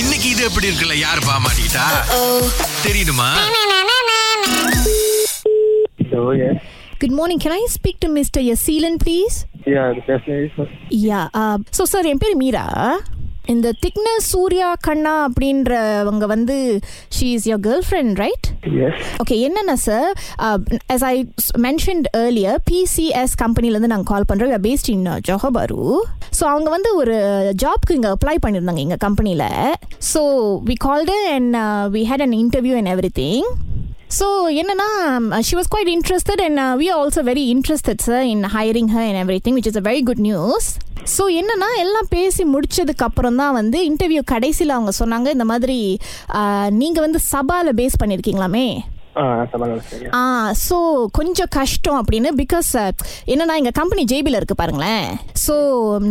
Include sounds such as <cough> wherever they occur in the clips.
இன்னைக்கு இது எப்படி இருக்குல்ல யார் பாமாட்டா தெரியுமா Hello, yes. Good morning. Can I speak to Mr. Yasilan, please? Yeah, definitely. sir. Yeah. Uh, so, sir, என் பேர் மீரா இந்த திக்னஸ் சூர்யா கண்ணா அப்படின்றவங்க வந்து she is your girl friend right. Okay என்னென்ன sir as I mentioned earlier PCS கம்பெனிலேருந்து நாங்கள் கால் பண்ணுறோம் based in ஜொஹபாரு so அவங்க வந்து ஒரு ஜாப்க்கு இங்கே அப்ளை பண்ணியிருந்தாங்க எங்கள் கம்பெனியில் so we called and we had an interview and everything so என்னன்னா she was quite interested and we are also very interested sir in hiring her and everything which is a very good news so என்னன்னா எல்லாம் பேசி முடிச்சதுக்கு அப்புறம் தான் வந்து interview கடைசியில் அவங்க சொன்னாங்க இந்த மாதிரி uh, நீங்கள் வந்து சபாவில் பேஸ் பண்ணியிருக்கீங்களாமே ஸோ கொஞ்சம் கஷ்டம் அப்படின்னு பிகாஸ் என்னன்னா எங்கள் கம்பெனி ஜேபியில் இருக்கு பாருங்களேன். ஸோ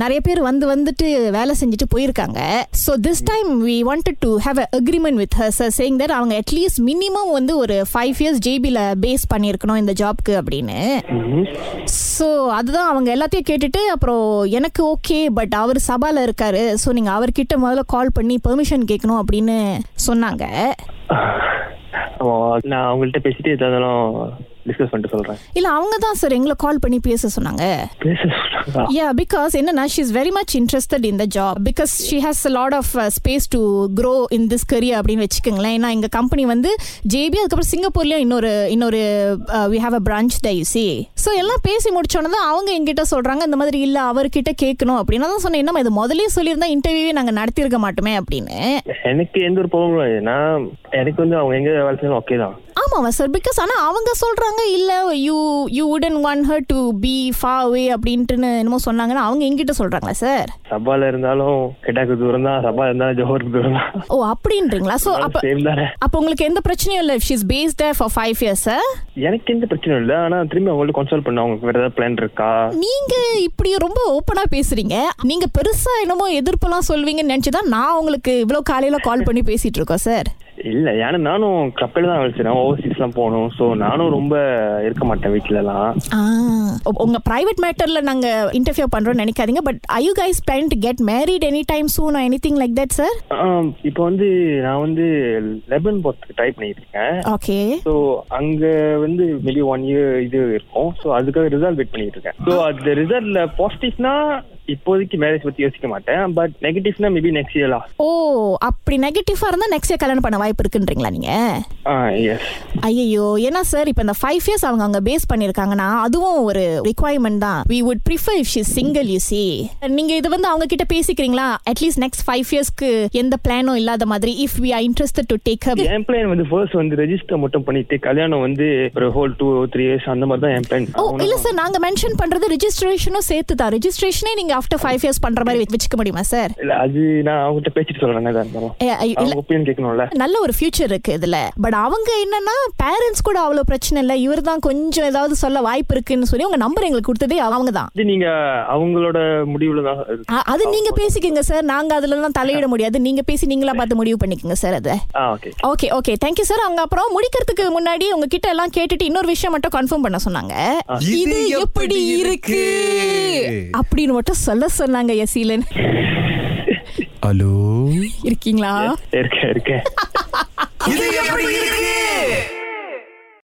நிறைய பேர் வந்து வந்துட்டு வேலை செஞ்சுட்டு போயிருக்காங்க. So this time we wanted to have a agreement with her sir saying that அவங்க அட்லீஸ்ட் மினிமம் வந்து ஒரு ஃபைவ் இயர்ஸ் ஜேபியில் பேஸ் பண்ணியிருக்கணும் இந்த ஜாப்க்கு அப்படின்னு. ஸோ அதுதான் அவங்க எல்லாத்தையும் கேட்டுட்டு அப்புறம் எனக்கு ஓகே பட் அவர் சபால இருக்காரு. ஸோ நீங்கள் அவர்கிட்ட முதல்ல கால் பண்ணி பெர்மிஷன் கேட்கணும் அப்படின்னு சொன்னாங்க. ஆமா நான் அவங்கள்ட்ட பேசிட்டு எதாலும் டிஸ்கஸ் பண்ணிட்டு சொல்றேன். இல்லை அவங்க தான் சார் எங்களை கால் பண்ணி பேச சொன்னாங்க. பேச யா பிகாஸ் என்னன்னா she is very much interested in the job because she has lot of space to grow in this career அப்படின்னு வச்சுக்கோங்களேன். ஏன்னா எங்கள் கம்பெனி வந்து ஜேபி அதுக்கப்புறம் சிங்கப்பூர்லேயும் இன்னொரு இன்னொரு we have a branch the you see so எல்லாம் பேசி முடிச்சோன்னே தான் அவங்க எங்கிட்ட சொல்கிறாங்க இந்த மாதிரி இல்லை அவர்கிட்ட கேட்கணும் அப்படின்னு. தான் சொன்னேன் என்னம்மா இது முதல்லயே சொல்லியிருந்தா இன்டர்வியூவே நாங்கள் நடத்தியிருக்க மாட்டோமே அப்படின்னு. எனக்கு எந்த ஒரு ப்ராப்ளம் நான் எனக்கு வந்து அவங்க எங்க வேலை செய்யணும் ஓகே தான். ஆமாவா சார் பிகாஸ் ஆனால் அவங்க சொல்கிறாங்க இல்லை you you don't want her to be far away அப்படின்ட்டுன்னு என்னமோ சொன்னாங்கன்னா அவங்க எங்கிட்ட சொல்கிறாங்களா சார் சபால இருந்தாலும் கெட்டாக்கு தூரம் தான் சபா இருந்தாலும் ஜோஹருக்கு தூரம் தான் ஓ அப்படின்றீங்களா? ஸோ அப்போ அப்போ உங்களுக்கு எந்த பிரச்சனையும் இல்லை she's based for five years எனக்கு எந்த பிரச்சனையும் இல்லை ஆனா திரும்பி அவங்கள்ட்ட கன்சல்ட் பண்ண அவங்களுக்கு வேற ஏதாவது பிளான் இருக்கா? நீங்க இப்படி ரொம்ப ஓப்பனா பேசுறீங்க. நீங்க பெருசா என்னமோ எதிர்ப்பெல்லாம் சொல்வீங்கன்னு நினைச்சுதான் நான் உங்களுக்கு இவ்வளவு காலையில கால் பண்ணி பேசிட்டு இருக்கோம் சார் இல்ல ஏன்னா நானும் கப்பல் தான் வேலை செய்றேன். ஓவர்சீஸ் எல்லாம் போகணும். சோ நானும் ரொம்ப இருக்க மாட்டேன் வீட்ல எல்லாம் உங்க பிரைவேட் மேட்டர்ல நாங்க இன்டர்வியூ பண்றோம்னு நினைக்காதீங்க. But I you guys plan to get married any time soon anything like that sir இப்போ வந்து நான் வந்து லெபன் போறதுக்கு ட்ரை பண்ணிட்டு இருக்கேன் ஓகே. ஸோ அங்க வந்து மேபி ஒன் இயர் இது இருக்கும். ஸோ அதுக்காக ரிசல்ட் வெயிட் பண்ணிட்டு இருக்கேன் ஸோ அந்த ரிசல்ட்ல பாசிட்டிவ்னா இப்போதைக்கு மேரேஜ் பத்தி யோசிக்க மாட்டேன். பட் நெகட்டிவ்னா மேபி நெக்ஸ்ட் இயர்லா ஓ அப்படி நெகட்டிவா இருந்தா நெக்ஸ்ட் இயர் கல்யாணம் பண்ண வாய்ப்பு இருக்குன்றீங்களா நீங்க? ஐயோ ஏன்னா சார் இப்போ இந்த ஃபைவ் இயர்ஸ் அவங்க அங்க பேஸ் பண்ணிருக்காங்கன்னா அதுவும் ஒரு ரிக்குவயர்மெண்ட் தான். We would prefer if she single you see நீங்க இது வந்து அவங்க கிட்ட பேசிக்கிறீங்களா? அட்லீஸ்ட் நெக்ஸ்ட் ஃபைவ் இயர்ஸ்க்கு எந்த பிளானும் இல்லாத மாதிரி if we are interested to take up N plan வந்து ஃபர்ஸ்ட் வந்து ரெஜிஸ்டர் மட்டும் பண்ணிட்டு கல்யாணம் வந்து ஒரு ஹோல் டூ த்ரீ இயர்ஸ் அந்த மாதிரி தான் என் பிளான் ஓ இல்ல சார் நாங்க மென்ஷன் பண்றது ரெஜிஸ்ட்ரேஷனும் சேர்த்து தான். ரெஜிஸ்ட்ரேஷனே நீங்க ஆஃப்டர் ஃபைவ் இயர்ஸ் பண்ற மாதிரி வச்சு- வச்சுக்க முடியுமா சார் இல்ல அது நான் அவங்ககிட்ட பேசிட்டு சொல்றேன் நல்ல ஒரு ஃபியூச்சர் இருக்கு இதுல. பட் அவங்க என்னன்னா பேரண்ட்ஸ் கூட அவ்வளவு பிரச்சனை இல்ல. இவர் தான் கொஞ்சம் ஏதாவது சொல்ல வாய்ப்பு இருக்குன்னு சொல்லி உங்க நம்பர் எங்களுக்கு கொடுத்ததே அவங்க தான். இது நீங்க அவங்களோட முடிவுல தான் அது. நீங்க பேசிக்கங்க சார். நாங்க அதுல எல்லாம் தலையிட முடியாது. நீங்க பேசி நீங்களா பார்த்து முடிவு பண்ணிக்கங்க சார் அதை. Okay okay okay thank you sir அவங்க அப்புறம் முடிக்கிறதுக்கு முன்னாடி உங்ககிட்ட எல்லாம் கேட்டுட்டு இன்னொரு விஷயம் மட்டும் கன்ஃபார்ம் பண்ண சொன்னாங்க. இது எப்படி இருக்கு? அப்படின்னு மட்டும் சொல்ல சொன்னாங்க யசீலன் ஹலோ <laughs> இருக்கீங்களா? எப்படி இருக்கு?